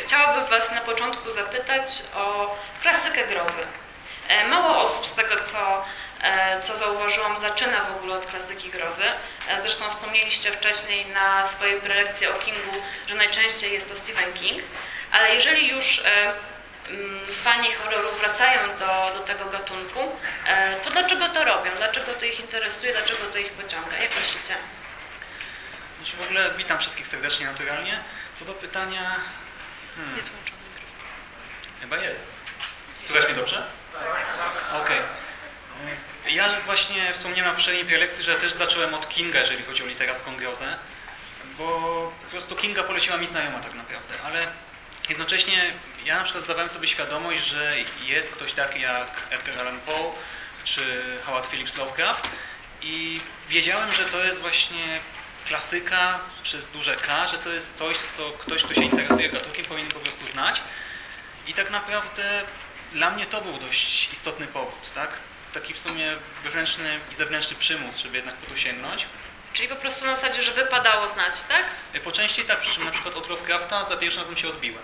chciałabym Was na początku zapytać o klasykę grozy. E, mało osób z tego, co, e, co zauważyłam, zaczyna w ogóle od klasyki grozy. E, zresztą wspomnieliście wcześniej na swojej prelekcji o Kingu, że najczęściej jest to Stephen King. Ale jeżeli już mm, fani horroru wracają do, do tego gatunku, to dlaczego to robią? Dlaczego to ich interesuje? Dlaczego to ich pociąga? Jak myślicie? W ogóle witam wszystkich serdecznie, naturalnie. Co do pytania... Hmm. Jest włączony Chyba jest. Słychać mnie dobrze? Okej. Okay. Ja właśnie wspomniałem na poprzedniej prelekcji, że też zacząłem od Kinga, jeżeli chodzi o literacką grozę, bo po prostu Kinga poleciła mi znajoma tak naprawdę, ale jednocześnie ja na przykład zdawałem sobie świadomość, że jest ktoś taki jak Edgar Allan Poe czy Howard Phillips Lovecraft i wiedziałem, że to jest właśnie klasyka przez duże K, że to jest coś, co ktoś, kto się interesuje gatunkiem powinien po prostu znać i tak naprawdę dla mnie to był dość istotny powód, tak? Taki w sumie wewnętrzny i zewnętrzny przymus, żeby jednak po to sięgnąć. Czyli po prostu na zasadzie, że wypadało znać, tak? E, po części tak, przy czym na przykład od Lovecrafta za pierwszym razem się odbiłem.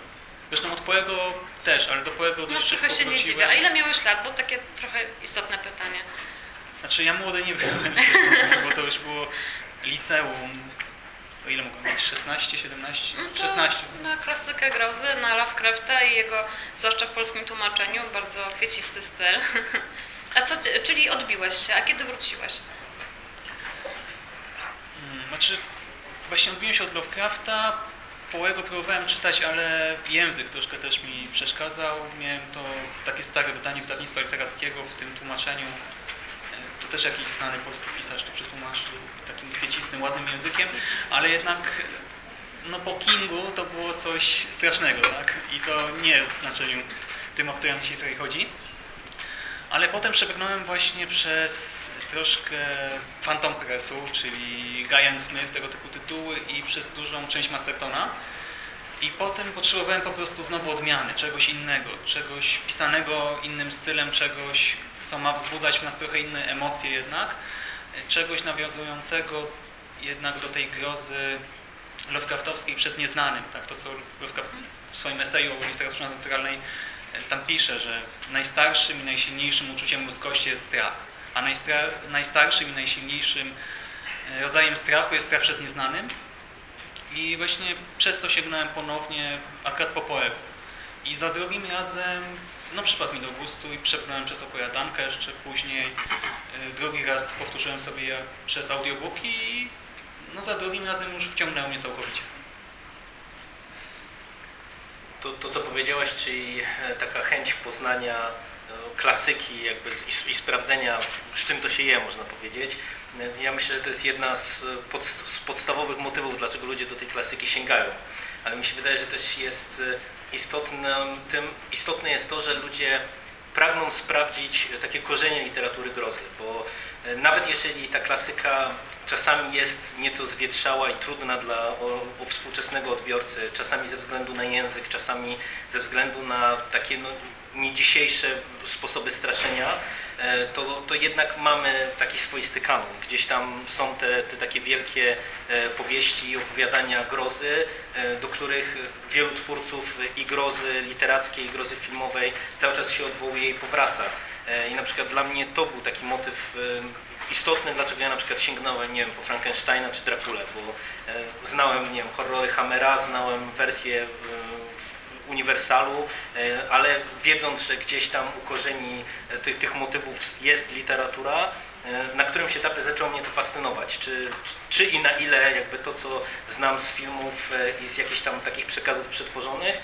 Zresztą od Poego też, ale do Poego dość no, trochę się nie dziwię. A ile miałeś lat? Bo takie trochę istotne pytanie. Znaczy ja młody nie byłem, bo to już było liceum, o ile mogłem mieć? 16, 17? No 16. Na klasykę grozy, na Lovecrafta i jego, zwłaszcza w polskim tłumaczeniu, bardzo kwiecisty styl. A co, czyli odbiłeś się, a kiedy wróciłeś? Hmm, znaczy, właśnie odbiłem się od Lovecrafta, Połego próbowałem czytać, ale język troszkę też mi przeszkadzał. Miałem to takie stare wydanie wydawnictwa literackiego w tym tłumaczeniu też jakiś znany polski pisarz to przetłumaczył takim kwiecistym, ładnym językiem, ale jednak no po Kingu to było coś strasznego, tak? I to nie w znaczeniu tym, o którym dzisiaj tutaj chodzi. Ale potem przebrnąłem właśnie przez troszkę Phantom Pressu, czyli Guy Smith, tego typu tytuły i przez dużą część Mastertona. I potem potrzebowałem po prostu znowu odmiany, czegoś innego, czegoś pisanego innym stylem, czegoś, co ma wzbudzać w nas trochę inne emocje jednak, czegoś nawiązującego jednak do tej grozy Lovecraftowskiej przed nieznanym. Tak? To, co Lovecraft w swoim eseju o literaturze naturalnej e, tam pisze, że najstarszym i najsilniejszym uczuciem ludzkości jest strach, a najstarszym i najsilniejszym e, rodzajem strachu jest strach przed nieznanym. I właśnie przez to sięgnąłem ponownie akurat po poetu. I za drugim razem no przypadł mi do gustu i przepnąłem przez opowiadankę jeszcze później. Y, drugi raz powtórzyłem sobie je przez audiobooki i no za drugim razem już wciągnęło mnie całkowicie. To, to co powiedziałaś, czyli e, taka chęć poznania e, klasyki jakby i, i sprawdzenia, z czym to się je, można powiedzieć. E, ja myślę, że to jest jedna z, pod, z podstawowych motywów, dlaczego ludzie do tej klasyki sięgają. Ale mi się wydaje, że też jest istotnym, tym, istotne jest to, że ludzie pragną sprawdzić takie korzenie literatury grozy, bo e, nawet jeżeli ta klasyka czasami jest nieco zwietrzała i trudna dla o, o współczesnego odbiorcy, czasami ze względu na język, czasami ze względu na takie no, nie dzisiejsze sposoby straszenia, e, to, to jednak mamy taki swoisty kanon. Gdzieś tam są te, te takie wielkie e, powieści i opowiadania grozy, do których wielu twórców i grozy literackiej, i grozy filmowej cały czas się odwołuje i powraca. I na przykład dla mnie to był taki motyw istotny, dlaczego ja na przykład sięgnąłem, nie wiem, po Frankensteina czy Dracula, bo znałem, nie wiem, horrory Hammera, znałem wersję uniwersalu, e, ale wiedząc, że gdzieś tam u korzeni e, tych, tych motywów jest literatura, e, na którymś etapie zaczęło mnie to fascynować. Czy, czy i na ile jakby to, co znam z filmów i z jakichś tam takich przekazów przetworzonych,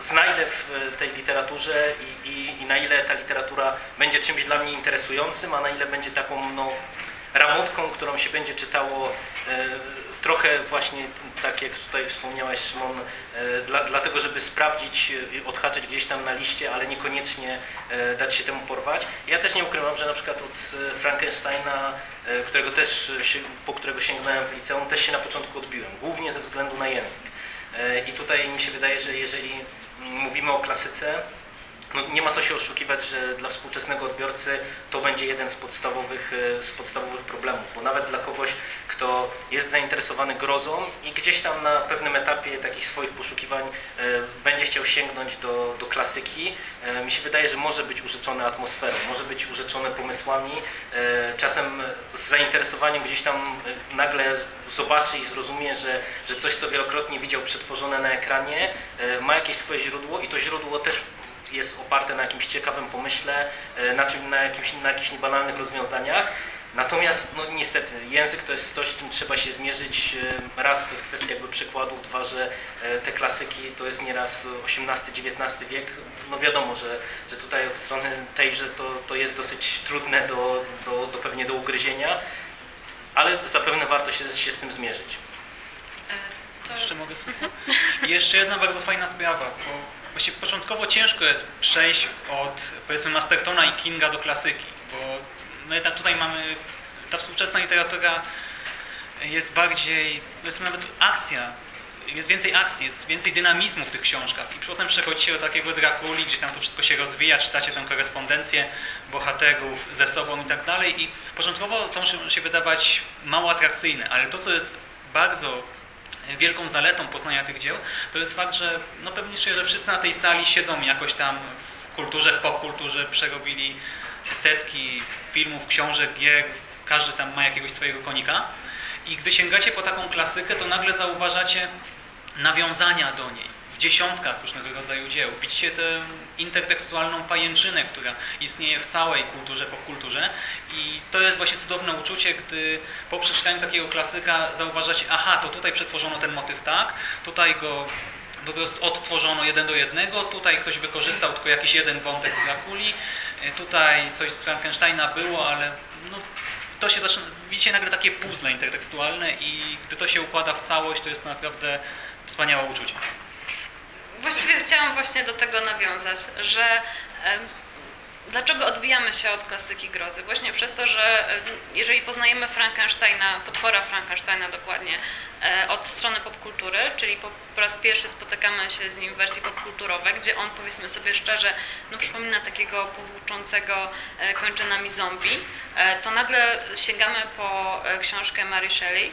znajdę w tej literaturze i, i, i, na ile ta literatura będzie czymś dla mnie interesującym, a na ile będzie taką no, ramotką, którą się będzie czytało e, trochę właśnie tak jak tutaj wspomniałaś Szymon, e, dla, dlatego żeby sprawdzić, odhaczyć gdzieś tam na liście, ale niekoniecznie e, dać się temu porwać. Ja też nie ukrywam, że na przykład od Frankensteina, którego też, po którego sięgnąłem w liceum, też się na początku odbiłem, głównie ze względu na język. I tutaj mi się wydaje, że jeżeli mówimy o klasyce, no nie ma co się oszukiwać, że dla współczesnego odbiorcy to będzie jeden z podstawowych, e, z podstawowych problemów, bo nawet dla kogoś, kto jest zainteresowany grozą i gdzieś tam na pewnym etapie takich swoich poszukiwań e, będzie chciał sięgnąć do, do klasyki, e, mi się wydaje, że może być urzeczony atmosferą, może być urzeczony pomysłami, czasem z zainteresowaniem gdzieś tam nagle zobaczy i zrozumie, że, że coś, co wielokrotnie widział przetworzone na ekranie, ma jakieś swoje źródło i to źródło też jest oparte na jakimś ciekawym pomyśle, e, na, czym, na, jakimś, na jakichś niebanalnych rozwiązaniach. Natomiast no niestety język to jest coś, z czym trzeba się zmierzyć. E, raz to jest kwestia jakby przykładów, dwa, że e, te klasyki to jest nieraz XVIII-XIX wiek. No wiadomo, że, że tutaj od strony tejże to, to jest dosyć trudne do, do, do pewnie do ugryzienia, ale zapewne warto się, się z tym zmierzyć. To... Jeszcze mogę słuchać? I jeszcze jedna bardzo fajna sprawa, bo Właśnie początkowo ciężko jest przejść od powiedzmy Mastertona i Kinga do klasyki, bo tutaj mamy, ta współczesna literatura jest bardziej, powiedzmy nawet akcja, jest więcej akcji, jest więcej dynamizmu w tych książkach. I potem przechodzi się do takiego Drakuli, gdzie tam to wszystko się rozwija, czytacie tę korespondencję bohaterów ze sobą i tak dalej. I początkowo to może się wydawać mało atrakcyjne, ale to, co jest bardzo wielką zaletą poznania tych dzieł, to jest fakt, że no pewnie że wszyscy na tej sali siedzą jakoś tam w kulturze, w popkulturze, przerobili setki filmów, książek, gier, każdy tam ma jakiegoś swojego konika. I gdy sięgacie po taką klasykę, to nagle zauważacie nawiązania do niej dziesiątkach różnego rodzaju dzieł. Widzicie tę intertekstualną pajęczynę, która istnieje w całej kulturze, popkulturze i to jest właśnie cudowne uczucie, gdy po przeczytaniu takiego klasyka zauważacie, aha, to tutaj przetworzono ten motyw tak, tutaj go po prostu odtworzono jeden do jednego, tutaj ktoś wykorzystał tylko jakiś jeden wątek z Drakuli, tutaj coś z Frankensteina było, ale no, to się zaczyna, widzicie nagle takie puzzle intertekstualne i gdy to się układa w całość, to jest naprawdę wspaniałe uczucie. Właściwie chciałam właśnie do tego nawiązać, że dlaczego odbijamy się od klasyki grozy? Właśnie przez to, że jeżeli poznajemy Frankensteina, potwora Frankensteina dokładnie, e, od strony popkultury, czyli po, po raz pierwszy spotykamy się z nim w wersji popkulturowej, gdzie on, powiedzmy sobie szczerze, no przypomina takiego powłóczącego e, kończynami zombie, e, to nagle sięgamy po książkę Mary Shelley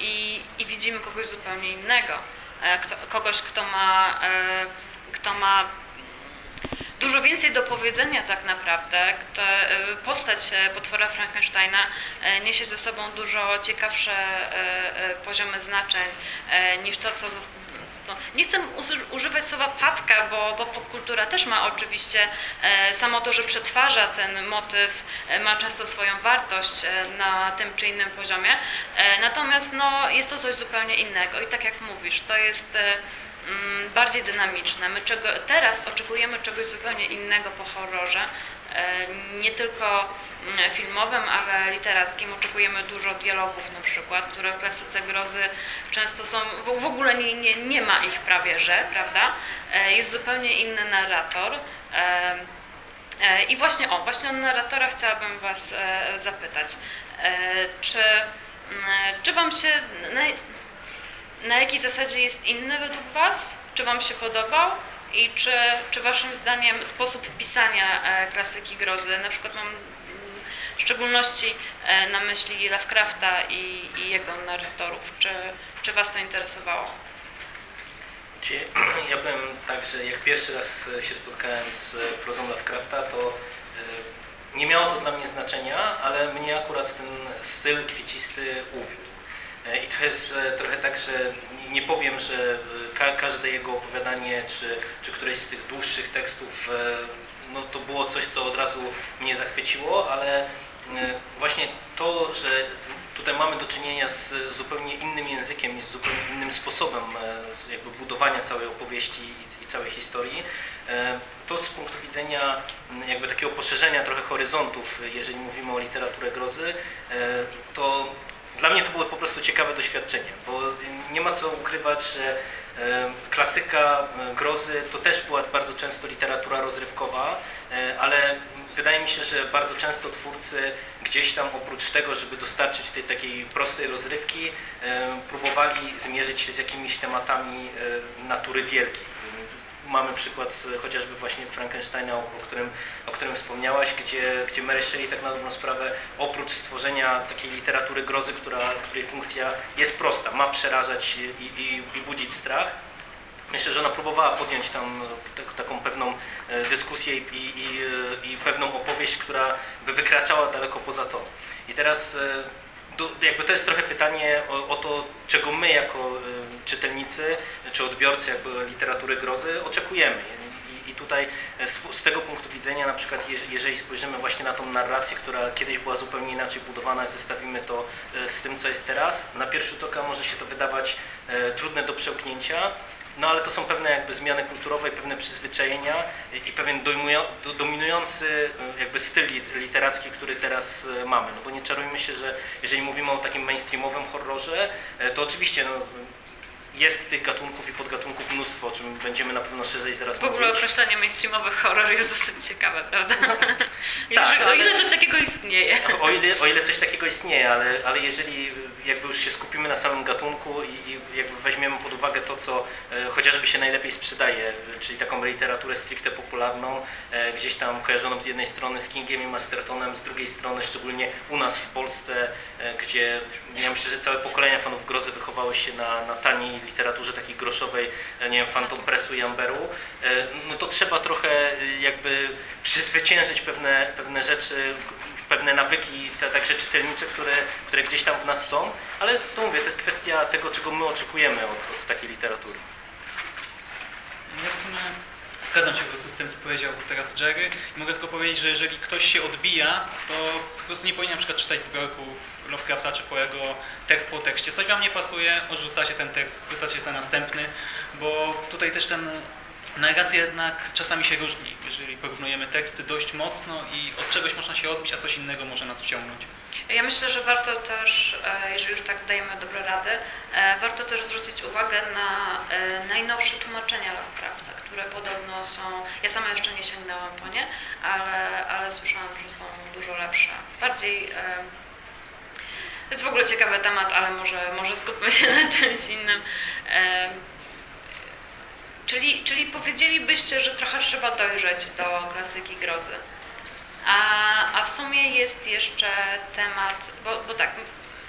i, i widzimy kogoś zupełnie innego kto, kogoś, kto ma, e, kto ma dużo więcej do powiedzenia tak naprawdę. Kto, e, postać potwora Frankensteina niesie ze sobą dużo ciekawsze poziomy znaczeń niż to, co nie chcę używać słowa papka, bo, popkultura też ma oczywiście samo to, że przetwarza ten motyw, ma często swoją wartość na tym czy innym poziomie. Natomiast no, jest to coś zupełnie innego i tak jak mówisz, to jest mm, bardziej dynamiczne. My czego, teraz oczekujemy czegoś zupełnie innego po horrorze, nie tylko filmowym, ale literackim. Oczekujemy dużo dialogów na przykład, które w klasyce grozy często są, w ogóle nie, nie, nie ma ich prawie że, prawda? E, jest zupełnie inny narrator. E, e, I właśnie o, właśnie o narratora chciałabym Was zapytać. Czy, mm, czy Wam się, na, na jakiej zasadzie jest inny według Was? Czy Wam się podobał? I czy, czy Waszym zdaniem sposób pisania klasyki grozy, na przykład mam w szczególności e, na myśli Lovecrafta i, i jego narratorów. Czy, czy Was to interesowało? Ja powiem tak, że jak pierwszy raz się spotkałem z prozą Lovecrafta, to e, nie miało to dla mnie znaczenia, ale mnie akurat ten styl kwiecisty uwiódł. E, I to jest trochę tak, że nie powiem, że każde jego opowiadanie, czy, czy któreś z tych dłuższych tekstów, no to było coś, co od razu mnie zachwyciło, ale E, właśnie to, że tutaj mamy do czynienia z zupełnie innym językiem i z zupełnie innym sposobem e, jakby budowania całej opowieści i, całej historii, e, to z punktu widzenia jakby takiego poszerzenia trochę horyzontów, jeżeli mówimy o literaturę grozy, to dla mnie to było po prostu ciekawe doświadczenie, bo nie ma co ukrywać, że klasyka grozy to też była bardzo często literatura rozrywkowa, ale wydaje mi się, że bardzo często twórcy gdzieś tam oprócz tego, żeby dostarczyć tej takiej prostej rozrywki, próbowali zmierzyć się z jakimiś tematami natury wielkiej. mamy przykład chociażby właśnie Frankensteina, o, którym, o którym wspomniałaś, gdzie, gdzie Mary Shelley tak na dobrą sprawę, oprócz stworzenia takiej literatury grozy, która, której funkcja jest prosta, ma przerażać i, i, i budzić strach, Myślę, że ona próbowała podjąć tam taką pewną e, dyskusję i, i, i, pewną opowieść, która by wykraczała daleko poza to. I teraz e, jakby to jest trochę pytanie o, o, to, czego my jako e, czytelnicy czy odbiorcy jakby literatury grozy oczekujemy. I, i tutaj z, z, tego punktu widzenia, na przykład jeżeli spojrzymy właśnie na tą narrację, która kiedyś była zupełnie inaczej budowana, zestawimy to z tym, co jest teraz, na pierwszy rzut oka może się to wydawać trudne do przełknięcia, no ale to są pewne jakby zmiany kulturowe, pewne przyzwyczajenia i pewien dominujący e, jakby styl literacki, który teraz e, mamy. No bo nie czarujmy się, że jeżeli mówimy o takim mainstreamowym horrorze, e, to oczywiście no, jest tych gatunków i podgatunków mnóstwo, o czym będziemy na pewno szerzej zaraz mówić. W ogóle określenie mainstreamowy horror jest dosyć ciekawe, prawda? No, tak, o ile coś takiego istnieje. O ile, o ile coś takiego istnieje, ale, ale jeżeli jakby już się skupimy na samym gatunku i, i jakby weźmiemy pod uwagę to, co e, chociażby się najlepiej sprzedaje, czyli taką literaturę stricte popularną, e, gdzieś tam kojarzoną z jednej strony z Kingiem i Mastertonem, z drugiej strony szczególnie u nas w Polsce, e, gdzie ja myślę, że całe pokolenia fanów grozy wychowały się na, na taniej literaturze takiej groszowej, nie wiem, Phantom Pressu i Amberu, no to trzeba trochę jakby przezwyciężyć pewne, pewne rzeczy, pewne nawyki, te, także czytelnicze, które, które gdzieś tam w nas są, ale to mówię, to jest kwestia tego, czego my oczekujemy od, od takiej literatury. Ja w sumie zgadzam się po prostu z tym, co powiedział teraz Jerry. I mogę tylko powiedzieć, że jeżeli ktoś się odbija, to po prostu nie powinien na przykład czytać zbiorków Lovecrafta czy Poego tekst po tekście. Coś wam nie pasuje, odrzucacie ten tekst, chwytacie za następny, bo tutaj też ten narracja jednak czasami się różni, jeżeli porównujemy teksty dość mocno i od czegoś można się odbić, a coś innego może nas wciągnąć. Ja myślę, że warto też, e, jeżeli już tak dajemy dobre rady, e, warto też zwrócić uwagę na e, najnowsze tłumaczenia Lovecrafta, które podobno są, ja sama jeszcze nie sięgnęłam po nie, ale, ale słyszałam, że są dużo lepsze. Bardziej to jest w ogóle ciekawy temat, ale może, może skupmy się na czymś innym. Czyli, czyli powiedzielibyście, że trochę trzeba dojrzeć do klasyki grozy. A, a w sumie jest jeszcze temat, bo, bo tak,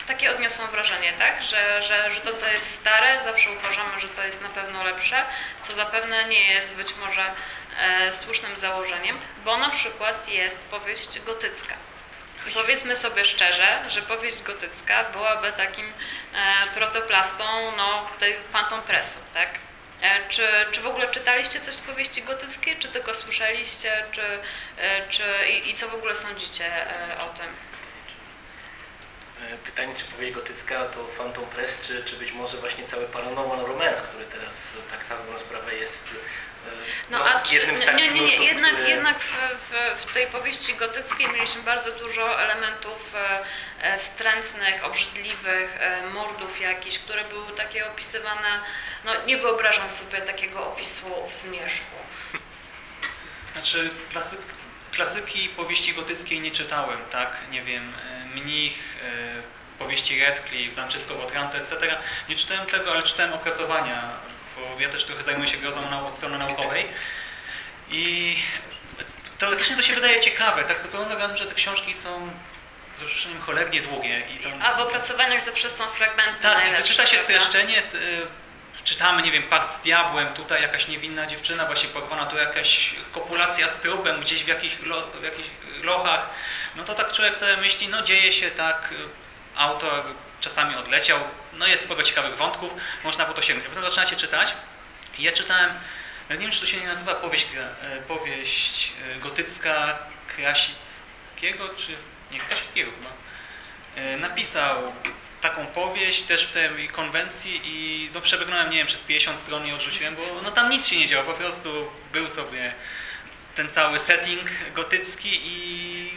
takie odniosłam wrażenie, tak? Że, że, że to, co jest stare, zawsze uważamy, że to jest na pewno lepsze, co zapewne nie jest być może e, słusznym założeniem, bo na przykład jest powieść gotycka. I powiedzmy sobie szczerze, że powieść gotycka byłaby takim e, protoplastą no, tej Phantom Pressu, tak? E, czy, czy w ogóle czytaliście coś z powieści gotyckiej, czy tylko słyszeliście, czy, e, czy i, i co w ogóle sądzicie e, o tym? Pytanie, czy powieść gotycka to Phantom Press, czy, czy być może właśnie cały Paranormal Romance, który teraz tak na dobrą sprawę jest no, no, a jednym z takich nie, nie, nie, jednak, które... jednak w, w, w, tej powieści gotyckiej mieliśmy bardzo dużo elementów wstrętnych, obrzydliwych, mordów jakichś, które były takie opisywane no nie wyobrażam sobie takiego opisu w zmierzchu. Znaczy klasyk, klasyki powieści gotyckiej nie czytałem, tak? Nie wiem, e, Mnich, e, powieści Redcliffe, Zamczysko, Otranto, etc. Nie czytałem tego, ale czytałem opracowania, bo ja też trochę zajmuję się grozą na, od strony naukowej. I teoretycznie to się wydaje ciekawe. Tak wygląda, że te książki są z rozszerzeniem cholernie długie. I tam... A w opracowaniach zawsze są fragmenty Tak, gdy czyta się streszczenie, czytamy, nie wiem, pakt z diabłem, tutaj jakaś niewinna dziewczyna właśnie porwana, tu jakaś kopulacja z trupem gdzieś w, jakich lo, w jakichś lochach, no to tak człowiek sobie myśli, no dzieje się tak, autor czasami odleciał, no jest sporo ciekawych wątków, można po to sięgnąć. Potem zaczynacie czytać i ja czytałem, nie wiem, czy to się nie nazywa powieść, e, powieść gotycka Krasickiego, czy nie, Krasickiego chyba. E, napisał taką powieść też w tej konwencji i no przebrnąłem, nie wiem, przez 50 stron i odrzuciłem, bo no tam nic się nie działo, po prostu był sobie ten cały setting gotycki i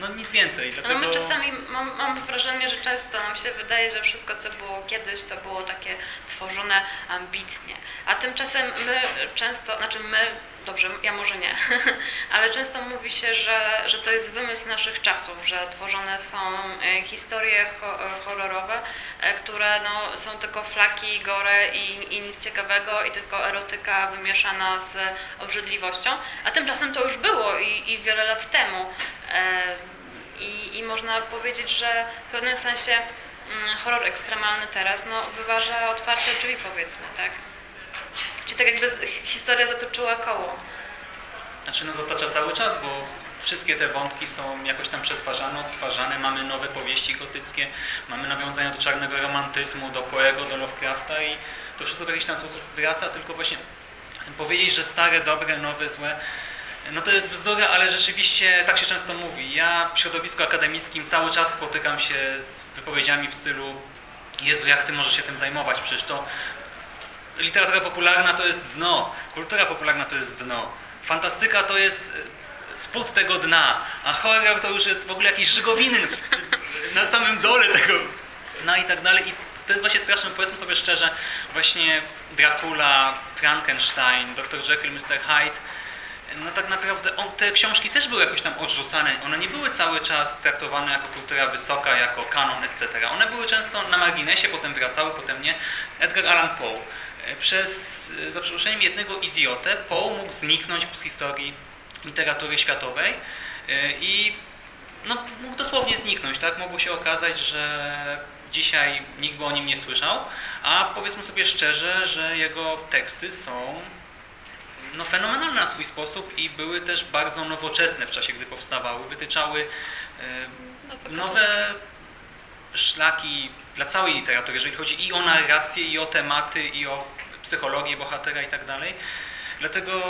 no nic więcej. Dlatego... No my czasami, mam, mam wrażenie, że często nam się wydaje, że wszystko, co było kiedyś, to było takie tworzone ambitnie. A tymczasem my często, znaczy my dobrze, ja może nie, ale często mówi się, że, że to jest wymysł naszych czasów, że tworzone są e, historie e, horrorowe, e, które no, są tylko flaki, gore i, i nic ciekawego i tylko erotyka wymieszana z obrzydliwością, a tymczasem to już było i, i wiele lat temu. I, I można powiedzieć, że w pewnym sensie mm, horror ekstremalny teraz no, wyważa otwarte drzwi powiedzmy, tak? Czyli tak jakby historia zatoczyła koło. Znaczy no zatacza cały czas, bo wszystkie te wątki są jakoś tam przetwarzane, odtwarzane, mamy nowe powieści gotyckie, mamy nawiązania do czarnego romantyzmu, do Poego, do Lovecrafta i to wszystko w jakiś tam sposób wraca, tylko właśnie powiedzieć, że stare, dobre, nowe, złe, no to jest bzdura, ale rzeczywiście tak się często mówi. Ja w środowisku akademickim cały czas spotykam się z wypowiedziami w stylu Jezu, jak ty możesz się tym zajmować? Przecież to literatura popularna to jest dno, kultura popularna to jest dno, fantastyka to jest e, spód tego dna, a horror to już jest w ogóle jakiś żygowiny na samym dole tego, no i tak dalej. I to jest właśnie straszne, powiedzmy sobie szczerze, właśnie Dracula, Frankenstein, Dr. Jekyll, Mr. Hyde, no tak naprawdę on, te książki też były jakoś tam odrzucane. One nie były cały czas traktowane jako kultura wysoka, jako kanon, etc. One były często na marginesie, potem wracały, potem nie. Edgar Allan Poe. E, Przez, e, za przeproszeniem, jednego idiotę Poe mógł zniknąć z historii literatury światowej e, i no, mógł dosłownie zniknąć. Tak? Mogło się okazać, że dzisiaj nikt by o nim nie słyszał, a powiedzmy sobie szczerze, że jego teksty są no, fenomenalne na swój sposób i były też bardzo nowoczesne w czasie, gdy powstawały. Wytyczały e, nowe szlaki dla całej literatury, jeżeli chodzi i o narrację, i o tematy, i o psychologię bohatera i tak dalej. Dlatego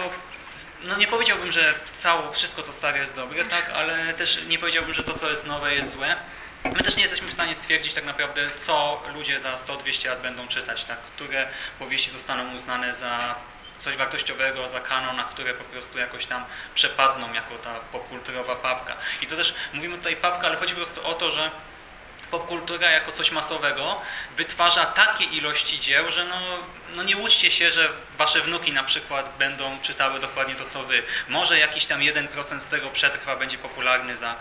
no nie powiedziałbym, że cało, wszystko co stare jest dobre, tak, ale też nie powiedziałbym, że to co jest nowe jest złe. My też nie jesteśmy w stanie stwierdzić tak naprawdę, co ludzie za 100-200 lat będą czytać, tak, które powieści zostaną uznane za coś wartościowego, za kanon, na które po prostu jakoś tam przepadną jako ta popkulturowa papka. I to też, mówimy tutaj papka, ale chodzi po prostu o to, że popkultura jako coś masowego wytwarza takie ilości dzieł, że no, no nie łudźcie się, że wasze wnuki na przykład będą czytały dokładnie to, co wy. Może jakiś tam 1% z tego przetrwa, będzie popularny za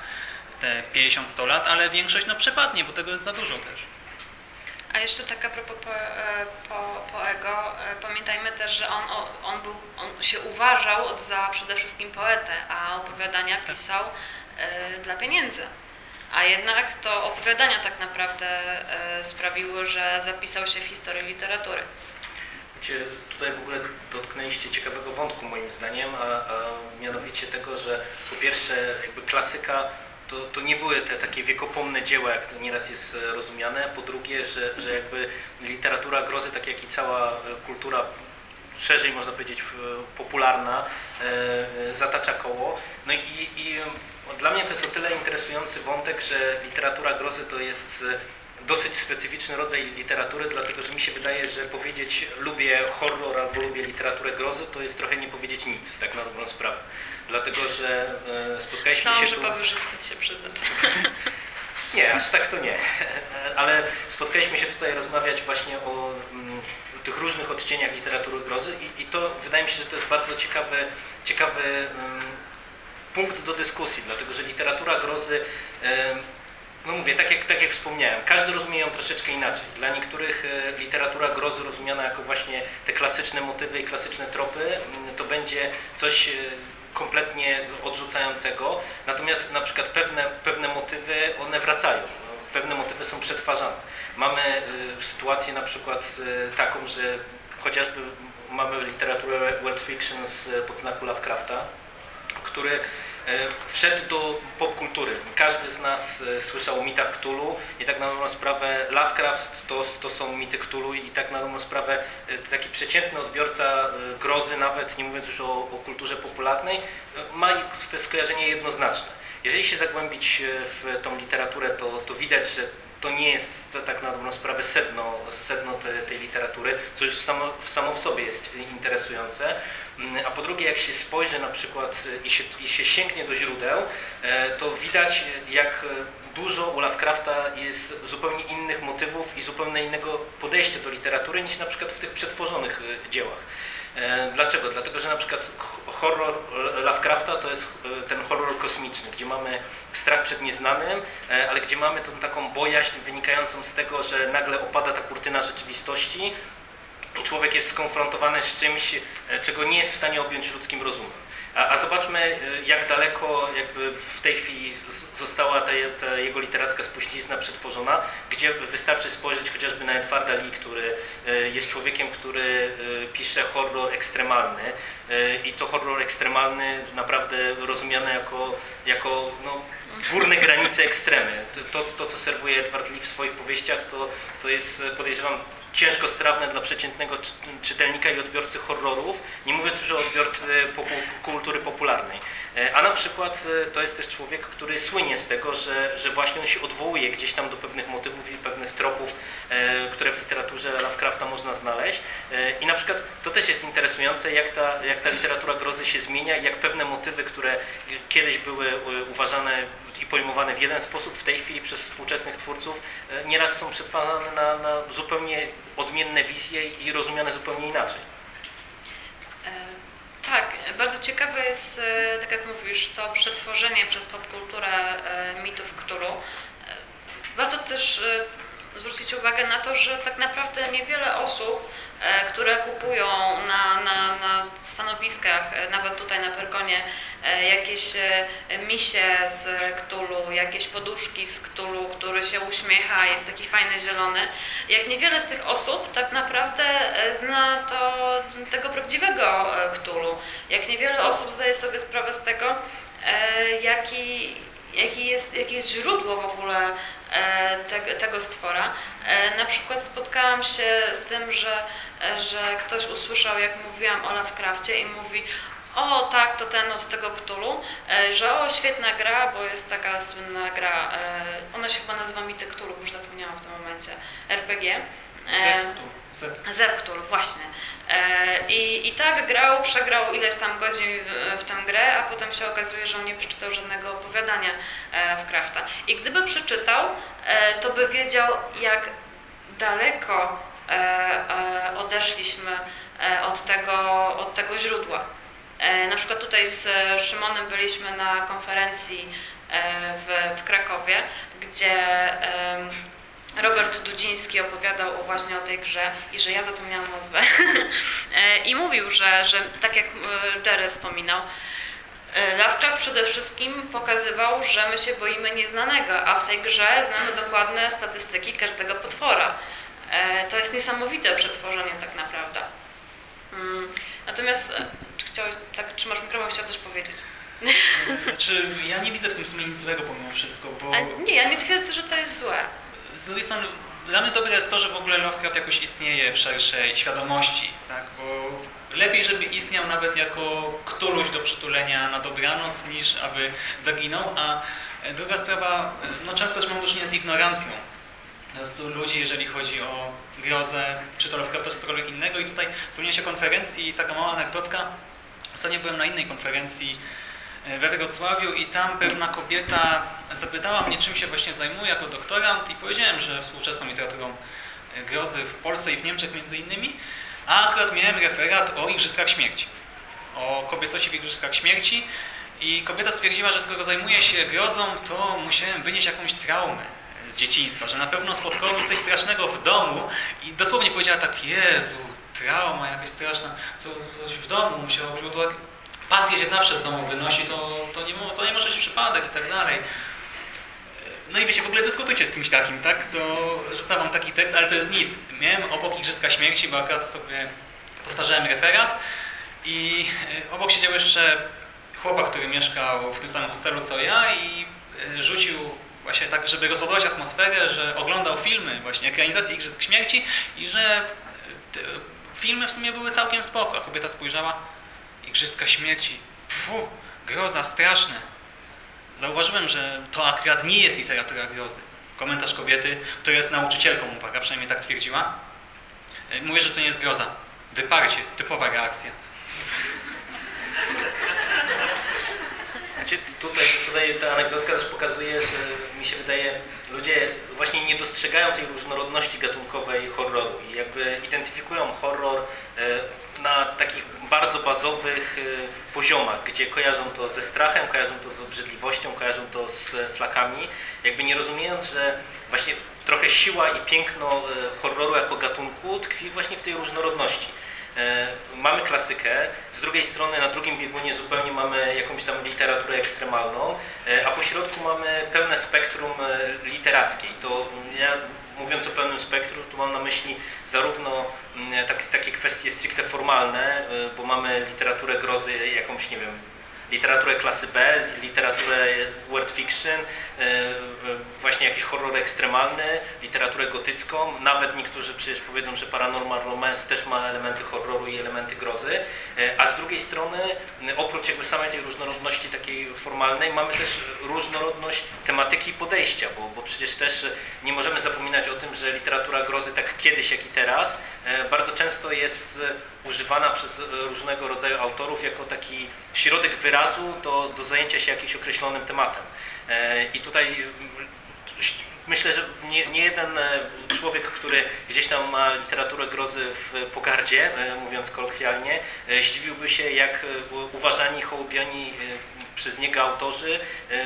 te 50-100 lat, ale większość no przepadnie, bo tego jest za dużo też. A jeszcze tak a propos po, e, po, Poego, e, pamiętajmy też, że on, on, był, on się uważał za przede wszystkim poetę, a opowiadania pisał e, dla pieniędzy. A jednak to opowiadania tak naprawdę e, sprawiły, że zapisał się w historii literatury. Wiecie, tutaj w ogóle dotknęliście ciekawego wątku moim zdaniem, a, a mianowicie tego, że po pierwsze jakby klasyka to, to nie były te takie wiekopomne dzieła, jak to nieraz jest e, rozumiane. Po drugie, że, że jakby literatura grozy, tak jak i cała e, kultura szerzej można powiedzieć popularna, zatacza koło. No i, i dla mnie to jest o tyle interesujący wątek, że literatura grozy to jest e, dosyć specyficzny rodzaj literatury, dlatego że mi się wydaje, że powiedzieć lubię horror albo lubię literaturę grozy, to jest trochę nie powiedzieć nic, tak na dobrą sprawę. Dlatego, że e, spotkaliśmy się że tu... powiesz, że wstyd się przyznać. Nie, aż tak to nie. Ale spotkaliśmy się tutaj rozmawiać właśnie o mm, tych różnych odcieniach literatury grozy i, i to wydaje mi się, że to jest bardzo ciekawy, ciekawy mm, punkt do dyskusji, dlatego że literatura grozy, no mówię, tak jak, tak jak wspomniałem, każdy rozumie ją troszeczkę inaczej. Dla niektórych e, literatura grozy rozumiana jako właśnie te klasyczne motywy i klasyczne tropy, mm, to będzie coś e, kompletnie odrzucającego, natomiast na przykład pewne, pewne motywy, one wracają, pewne motywy są przetwarzane. Mamy y, sytuację na przykład y, taką, że chociażby mamy literaturę world fiction z podznaku Lovecrafta, który e, wszedł do popkultury. Każdy z nas e, słyszał o mitach Cthulhu i tak na dobrą sprawę Lovecraft to, to są mity Cthulhu i tak na dobrą sprawę e, taki przeciętny odbiorca grozy, nawet nie mówiąc już o, o kulturze popularnej, ma te skojarzenie jednoznaczne. Jeżeli się zagłębić w tą literaturę, to, to widać, że to nie jest tak na dobrą sprawę sedno, sedno te, tej literatury, co już samo, samo w sobie jest interesujące. A po drugie, jak się spojrzy na przykład i się, i się sięgnie do źródeł, e, to widać jak dużo u Lovecrafta jest zupełnie innych motywów i zupełnie innego podejścia do literatury niż na przykład w tych przetworzonych e, dziełach. E, dlaczego? Dlatego, że na przykład horror Lovecrafta to jest ten horror kosmiczny, gdzie mamy strach przed nieznanym, ale gdzie mamy tą taką bojaźń wynikającą z tego, że nagle opada ta kurtyna rzeczywistości i człowiek jest skonfrontowany z czymś, czego nie jest w stanie objąć ludzkim rozumem. A, a, zobaczmy, e, jak daleko jakby w tej chwili została ta, ta, jego literacka spuścizna przetworzona, gdzie wystarczy spojrzeć chociażby na Edwarda Lee, który e, jest człowiekiem, który e, pisze horror ekstremalny i to horror ekstremalny naprawdę rozumiany jako, jako no, górne granice ekstremy. To, to, to, co serwuje Edward Lee w swoich powieściach, to, to jest podejrzewam ciężko strawne dla przeciętnego czytelnika i odbiorcy horrorów, nie mówiąc już o odbiorcy kultury popularnej. E, a na przykład e, to jest też człowiek, który słynie z tego, że, że właśnie on się odwołuje gdzieś tam do pewnych motywów i pewnych tropów, e, które w literaturze Lovecrafta można znaleźć. I na przykład to też jest interesujące, jak ta, jak ta literatura grozy się zmienia i jak pewne motywy, które kiedyś były uważane i pojmowane w jeden sposób, w tej chwili przez współczesnych twórców nieraz są przetwarzane na, na zupełnie odmienne wizje i rozumiane zupełnie inaczej. Tak, bardzo ciekawe jest, e, tak jak mówisz, to przetworzenie przez popkulturę e, mitów Cthulhu. E, warto też zwrócić uwagę na to, że tak naprawdę niewiele osób, które kupują na, na, na stanowiskach, nawet tutaj na Perkonie, jakieś misie z Ktulu, jakieś poduszki z Ktulu, który się uśmiecha, jest taki fajny zielony. Jak niewiele z tych osób tak naprawdę zna to, tego prawdziwego Ktulu. Jak niewiele osób zdaje sobie sprawę z tego, jaki, jaki jest, jakie jest źródło w ogóle te, tego stwora. Na przykład spotkałam się z tym, że, że ktoś usłyszał, jak mówiłam o Lovecraftie i mówi o tak, to ten od tego Cthulhu, e, że o świetna gra, bo jest taka słynna gra, e, ona się chyba nazywa Mity Cthulhu, już zapomniałam w tym momencie, RPG. Zerktul, właśnie. I, I tak grał, przegrał ileś tam godzin w, w tę grę, a potem się okazuje, że on nie przeczytał żadnego opowiadania Lovecrafta. I gdyby przeczytał, to by wiedział, jak daleko odeszliśmy od tego, od tego źródła. E, na przykład tutaj z Szymonem byliśmy na konferencji e, w, w Krakowie, gdzie Robert Dudziński opowiadał właśnie o tej grze i że ja zapomniałam nazwę. E, I mówił, że, że tak jak Jerry wspominał, Lovecraft przede wszystkim pokazywał, że my się boimy nieznanego, a w tej grze znamy dokładne statystyki każdego potwora. To jest niesamowite przetworzenie tak naprawdę. Mm, natomiast chciałeś, tak trzymasz mikrofon, chciał coś powiedzieć. Znaczy, ja nie widzę w tym sumie nic złego pomimo wszystko, bo... A nie, ja nie twierdzę, że to jest złe. Z drugiej strony, dla mnie dobre jest to, że w ogóle Lovecraft jakoś istnieje w szerszej świadomości, tak, bo lepiej, żeby istniał nawet jako któryś do przytulenia na dobranoc, niż aby zaginął, a druga sprawa, no często też mam do czynienia z ignorancją prostu ludzi, jeżeli chodzi o grozę, czy to Lovecrafta, czy cokolwiek innego i tutaj wspomniałeś o konferencji, taka mała anegdotka, Ostatnio byłem na innej konferencji e, we Wrocławiu i tam pewna kobieta zapytała mnie, czym się właśnie zajmuję jako doktorant i powiedziałem, że współczesną literaturą e, grozy w Polsce i w Niemczech między innymi, a akurat miałem referat o Igrzyskach Śmierci, o kobiecości w Igrzyskach Śmierci i kobieta stwierdziła, że skoro zajmuje się grozą, to musiałem wynieść jakąś traumę z dzieciństwa, że na pewno spotkało coś strasznego w domu i dosłownie powiedziała tak, Jezu, trauma jakaś straszna, co w domu musiało być, bo to tak pasję się zawsze z domu wynosi, to, to, nie, to nie może być przypadek i tak dalej. No i wiecie, w ogóle dyskutujcie z kimś takim, tak? To wam taki tekst, ale to jest nic. Miałem obok Igrzyska Śmierci, bo akurat sobie powtarzałem referat i e, obok siedział jeszcze chłopak, który mieszkał w tym samym hostelu co ja i e, rzucił właśnie tak, żeby rozładować atmosferę, że oglądał filmy, właśnie ekranizację Igrzysk Śmierci i że e, filmy w sumie były całkiem spoko. Kobieta spojrzała, Igrzyska Śmierci, fu, groza, straszne. Zauważyłem, że to akurat nie jest literatura grozy. Komentarz kobiety, która jest nauczycielką, uwaga, przynajmniej tak twierdziła. E, mówię, że to nie jest groza. Wyparcie, typowa reakcja. Znaczy, tutaj, tutaj ta anegdotka też pokazuje, że mi się wydaje, ludzie właśnie nie dostrzegają tej różnorodności gatunkowej horroru i jakby identyfikują horror e, na takich bardzo bazowych e, poziomach, gdzie kojarzą to ze strachem, kojarzą to z obrzydliwością, kojarzą to z flakami, jakby nie rozumiejąc, że właśnie trochę siła i piękno e, horroru jako gatunku tkwi właśnie w tej różnorodności. E, mamy klasykę, z drugiej strony na drugim biegunie zupełnie mamy jakąś tam literaturę ekstremalną, e, a po środku mamy pełne spektrum e, literackiej. To ja mówiąc o pełnym spektrum, tu mam na myśli zarówno mm, tak, takie kwestie stricte formalne, bo mamy literaturę grozy jakąś, nie wiem, literaturę klasy B, literaturę world fiction, e, e, właśnie jakiś horror ekstremalny, literaturę gotycką. Nawet niektórzy przecież powiedzą, że Paranormal Romance też ma elementy horroru i elementy grozy. E, a z drugiej strony, oprócz jakby samej tej różnorodności takiej formalnej, mamy też różnorodność tematyki i podejścia, bo, bo przecież też nie możemy zapominać o tym, że literatura grozy tak kiedyś, jak i teraz bardzo często jest używana przez różnego rodzaju autorów jako taki środek wyrazu do, do zajęcia się jakimś określonym tematem. E, I tutaj mm, myślę, że nie, nie, jeden e, człowiek, który gdzieś tam ma literaturę grozy w pogardzie, e, mówiąc kolokwialnie, zdziwiłby się, jak uważani, hołubiani przez niego autorzy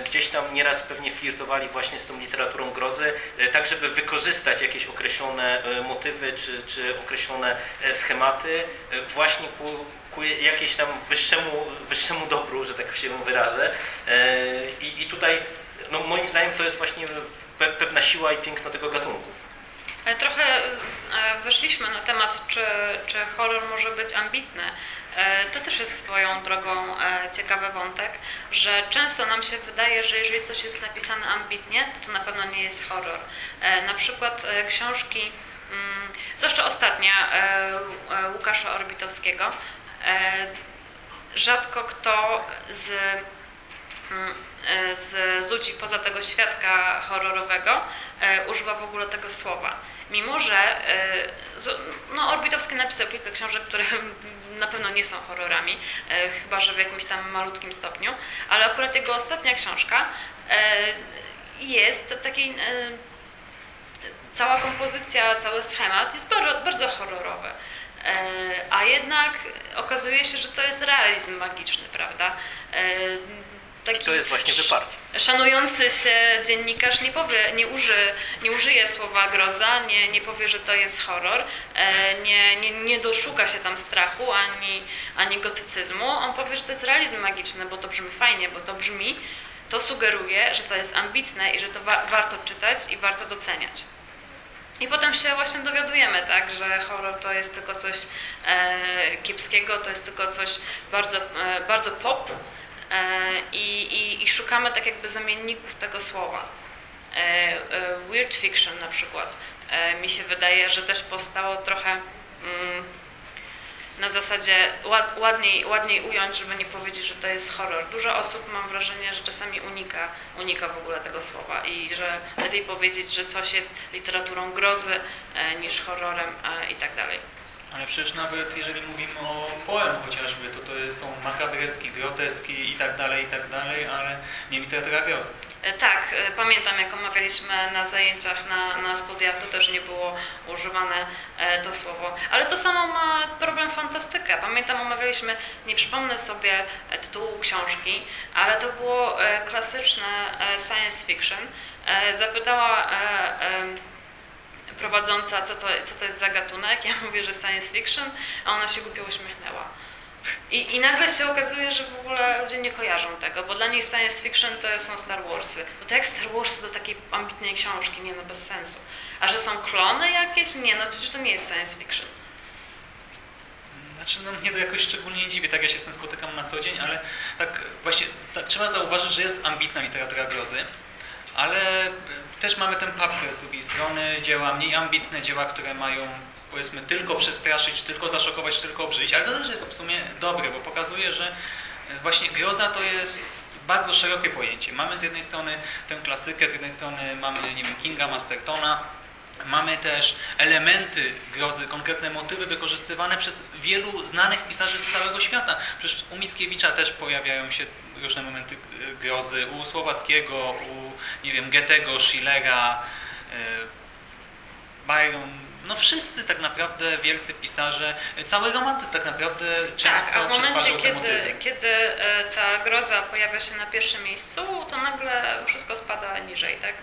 gdzieś tam nieraz pewnie flirtowali właśnie z tą literaturą grozy, tak żeby wykorzystać jakieś określone motywy czy, czy określone schematy właśnie ku ku jakieś tam wyższemu, wyższemu dobru, że tak się wyrażę. E, I, i tutaj no moim zdaniem to jest właśnie pewna siła i piękno tego gatunku. Trochę e, weszliśmy na temat, czy, czy horror może być ambitny. E, to też jest swoją drogą ciekawy wątek, że często nam się wydaje, że jeżeli coś jest napisane ambitnie, to to na pewno nie jest horror. Na przykład książki, mm, zwłaszcza ostatnia Łukasza Orbitowskiego, rzadko kto z, mm, e, z, z ludzi poza tego świadka horrorowego e, używa w ogóle tego słowa. Mimo, że no, Orbitowski napisał kilka książek, które na pewno nie są horrorami, chyba że w jakimś tam malutkim stopniu, ale akurat jego ostatnia książka jest taki cała kompozycja, cały schemat jest bardzo, bardzo horrorowy. E, a jednak okazuje się, że to jest realizm magiczny, prawda? E, taki I to jest właśnie wyparcie. Szanujący się dziennikarz nie powie, nie, uży, nie użyje słowa groza, nie, nie powie, że to jest horror, e, nie, nie, nie doszuka się tam strachu ani, ani gotycyzmu. On powie, że to jest realizm magiczny, bo to brzmi fajnie, bo to brzmi, to sugeruje, że to jest ambitne i że to wa warto czytać i warto doceniać. I potem się właśnie dowiadujemy, tak, że horror to jest tylko coś e, kiepskiego, to jest tylko coś bardzo, e, bardzo pop e, i, i, szukamy tak jakby zamienników tego słowa. E, e, weird fiction na przykład. E, mi się wydaje, że też powstało trochę mm, na zasadzie ład, ładniej, ładniej ująć, żeby nie powiedzieć, że to jest horror. Dużo osób mam wrażenie, że czasami unika, unika w ogóle tego słowa i że lepiej powiedzieć, że coś jest literaturą grozy e, niż horrorem e, i tak dalej. Ale przecież nawet jeżeli mówimy o poem chociażby, to to są makabreski, groteski i tak dalej, i tak dalej, ale nie literatura grozy. E, tak, e, pamiętam jak omawialiśmy na zajęciach na, na studiach, to też nie było używane e, to słowo. Ale to samo ma problem fantastyka. Pamiętam omawialiśmy, nie przypomnę sobie tytułu książki, ale to było klasyczne science fiction. Zapytała prowadząca, co to, co to jest za gatunek. Ja mówię, że science fiction, a ona się głupio uśmiechnęła. I, I nagle się okazuje, że w ogóle ludzie nie kojarzą tego, bo dla nich science fiction to są Star Warsy. Bo to jak Star Warsy do takiej ambitnej książki, nie no bez sensu. A że są klony jakieś? Nie, no przecież to nie jest science fiction. Znaczy, no mnie to jakoś szczególnie nie dziwi, tak ja się z tym spotykam na co dzień, ale tak właśnie tak, trzeba zauważyć, że jest ambitna literatura grozy, ale też mamy ten papier z drugiej strony, dzieła mniej ambitne, dzieła, które mają powiedzmy tylko przestraszyć, tylko zaszokować, tylko obrzydzić, ale to też jest w sumie dobre, bo pokazuje, że e, właśnie groza to jest bardzo szerokie pojęcie. Mamy z jednej strony tę klasykę, z jednej strony mamy, nie wiem, Kinga, Mastertona, Mamy też elementy grozy, konkretne motywy wykorzystywane przez wielu znanych pisarzy z całego świata. Przecież u Mickiewicza też pojawiają się różne momenty e, grozy, u Słowackiego, u nie wiem, Goethego, Schillera, e, Byron, no wszyscy tak naprawdę wielcy pisarze, cały romantyzm tak naprawdę często Tak, a w momencie, kiedy, kiedy e, ta groza pojawia się na pierwszym miejscu, to nagle wszystko spada niżej, tak?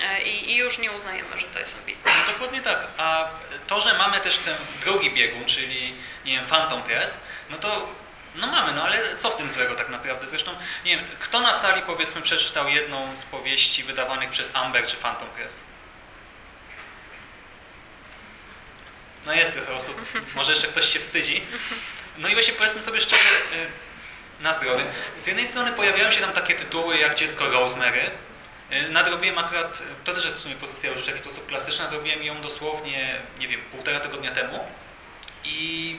E, I, i już nie uznajemy, że to jest ambitne. No, dokładnie tak. A to, że mamy też ten drugi biegun, czyli nie wiem, Phantom Press, no to no mamy, no ale co w tym złego tak naprawdę? Zresztą, nie wiem, kto na sali powiedzmy przeczytał jedną z powieści wydawanych przez Amber czy Phantom Press? No jest trochę osób, może jeszcze ktoś się wstydzi. No i właśnie powiedzmy sobie szczerze, y, na zdrowie. Z jednej strony pojawiają się tam takie tytuły jak Dziecko Rosemary. Y, Nadrobiłem akurat, to też jest w sumie pozycja już w jakiś sposób klasyczna, nadrobiłem ją dosłownie, nie wiem, półtora tygodnia temu. I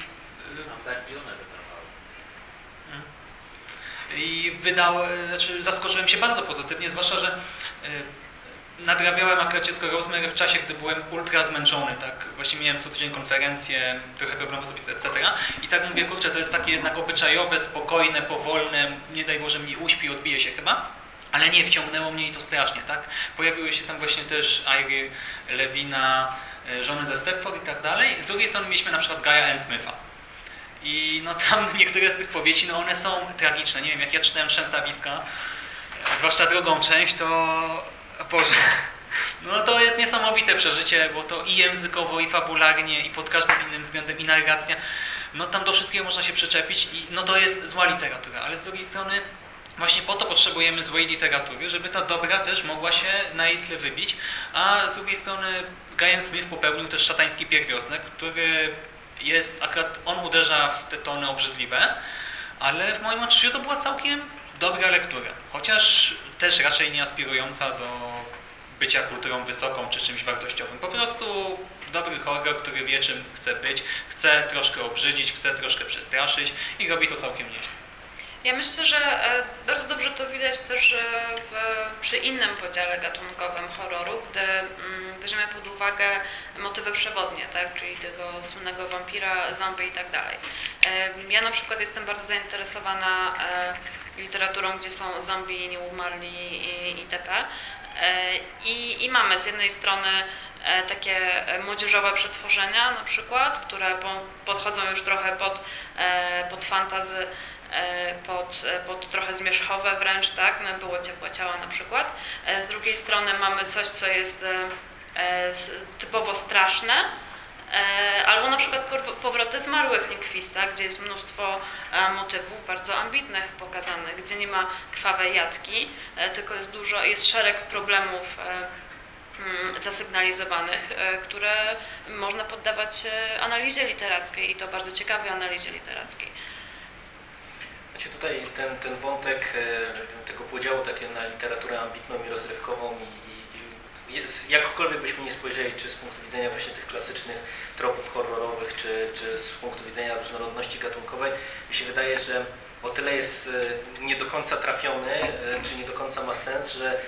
i wydał, znaczy zaskoczyłem się bardzo pozytywnie, zwłaszcza, że y, nadrabiałem akurat dziecko Rosemary w czasie, gdy byłem ultra zmęczony, tak, właśnie miałem co tydzień konferencję, trochę problemów z etc. I tak mówię, kurczę, to jest takie jednak obyczajowe, spokojne, powolne, nie daj Boże mnie uśpi, odbije się chyba. Ale nie, wciągnęło mnie i to strasznie, tak? Pojawiły się tam właśnie też Iry Lewina, y, żony ze Stepford i tak dalej. Z drugiej strony mieliśmy na przykład Gaia N. Smitha. I no tam niektóre z tych powieści, no one są tragiczne. Nie wiem, jak ja czytałem Trzęsawiska, e, zwłaszcza drugą część, to Boże, no to jest niesamowite przeżycie, bo to i językowo, i fabularnie, i pod każdym innym względem, i narracja. No tam do wszystkiego można się przyczepić i no to jest zła literatura, ale z drugiej strony właśnie po to potrzebujemy złej literatury, żeby ta dobra też mogła się na jej tle wybić, a z drugiej strony Brian Smith popełnił też szatański pierwiosnek, który jest, akurat on uderza w te tony obrzydliwe, ale w moim odczuciu to była całkiem dobra lektura. Chociaż też raczej nie aspirująca do bycia kulturą wysoką czy czymś wartościowym. Po prostu dobry horror, który wie czym chce być, chce troszkę obrzydzić, chce troszkę przestraszyć i robi to całkiem nieźle. Ja myślę, że e, bardzo dobrze to widać też e, w, przy innym podziale gatunkowym horroru, gdy mm, weźmiemy pod uwagę motywy przewodnie, tak? czyli tego słynnego wampira, zombie i tak dalej. E, Ja na przykład jestem bardzo zainteresowana literaturą, gdzie są zombie, nieumarli i itp. E, I, I mamy z jednej strony e, takie młodzieżowe przetworzenia na przykład, które po- podchodzą już trochę pod, e, pod fantazy, pod, pod trochę zmierzchowe wręcz, tak, no, było ciepłe ciała na przykład. Z drugiej strony mamy coś, co jest typowo straszne, albo na przykład powroty zmarłych Lindquista, gdzie jest mnóstwo e, motywów bardzo ambitnych pokazanych, gdzie nie ma krwawej jatki, e, tylko jest dużo, jest szereg problemów e, mm, zasygnalizowanych, e, które można poddawać e, analizie literackiej i to bardzo ciekawej analizie literackiej. Znaczy tutaj ten, ten wątek e, tego podziału takie na literaturę ambitną i rozrywkową i jest, jakkolwiek byśmy nie spojrzeli, czy z punktu widzenia właśnie tych klasycznych tropów horrorowych, czy, czy z punktu widzenia różnorodności gatunkowej, mi się wydaje, że o tyle jest e, nie do końca trafiony, e, czy nie do końca ma sens, że